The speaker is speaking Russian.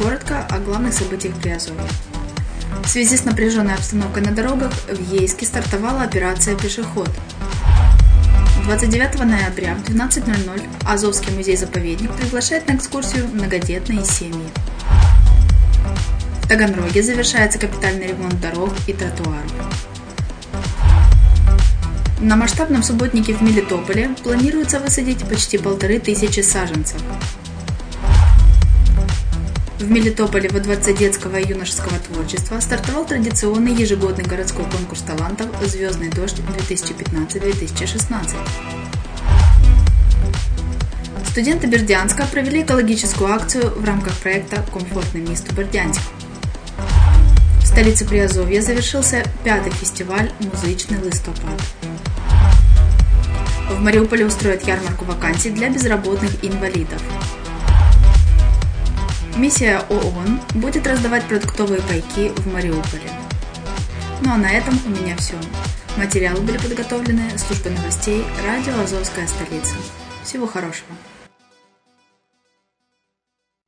Коротко о главных событиях Приазовья. В связи с напряженной обстановкой на дорогах в Ейске стартовала операция «Пешеход». 29 ноября в 12.00 Азовский музей-заповедник приглашает на экскурсию многодетные семьи. В Таганроге завершается капитальный ремонт дорог и тротуаров. На масштабном субботнике в Мелитополе планируется высадить почти полторы тысячи саженцев. В Мелитополе во Дворце детского и юношеского творчества стартовал традиционный ежегодный городской конкурс талантов «Звездный дождь 2015-2016». Студенты Бердянска провели экологическую акцию в рамках проекта «Комфортный мисто Бердянск». В столице Приазовья завершился пятый фестиваль «Музычный листопад». В Мариуполе устроят ярмарку вакансий для безработных инвалидов. Миссия ООН будет раздавать продуктовые пайки в Мариуполе. Ну а на этом у меня все. Материалы были подготовлены службой новостей радио «Азовская столица». Всего хорошего.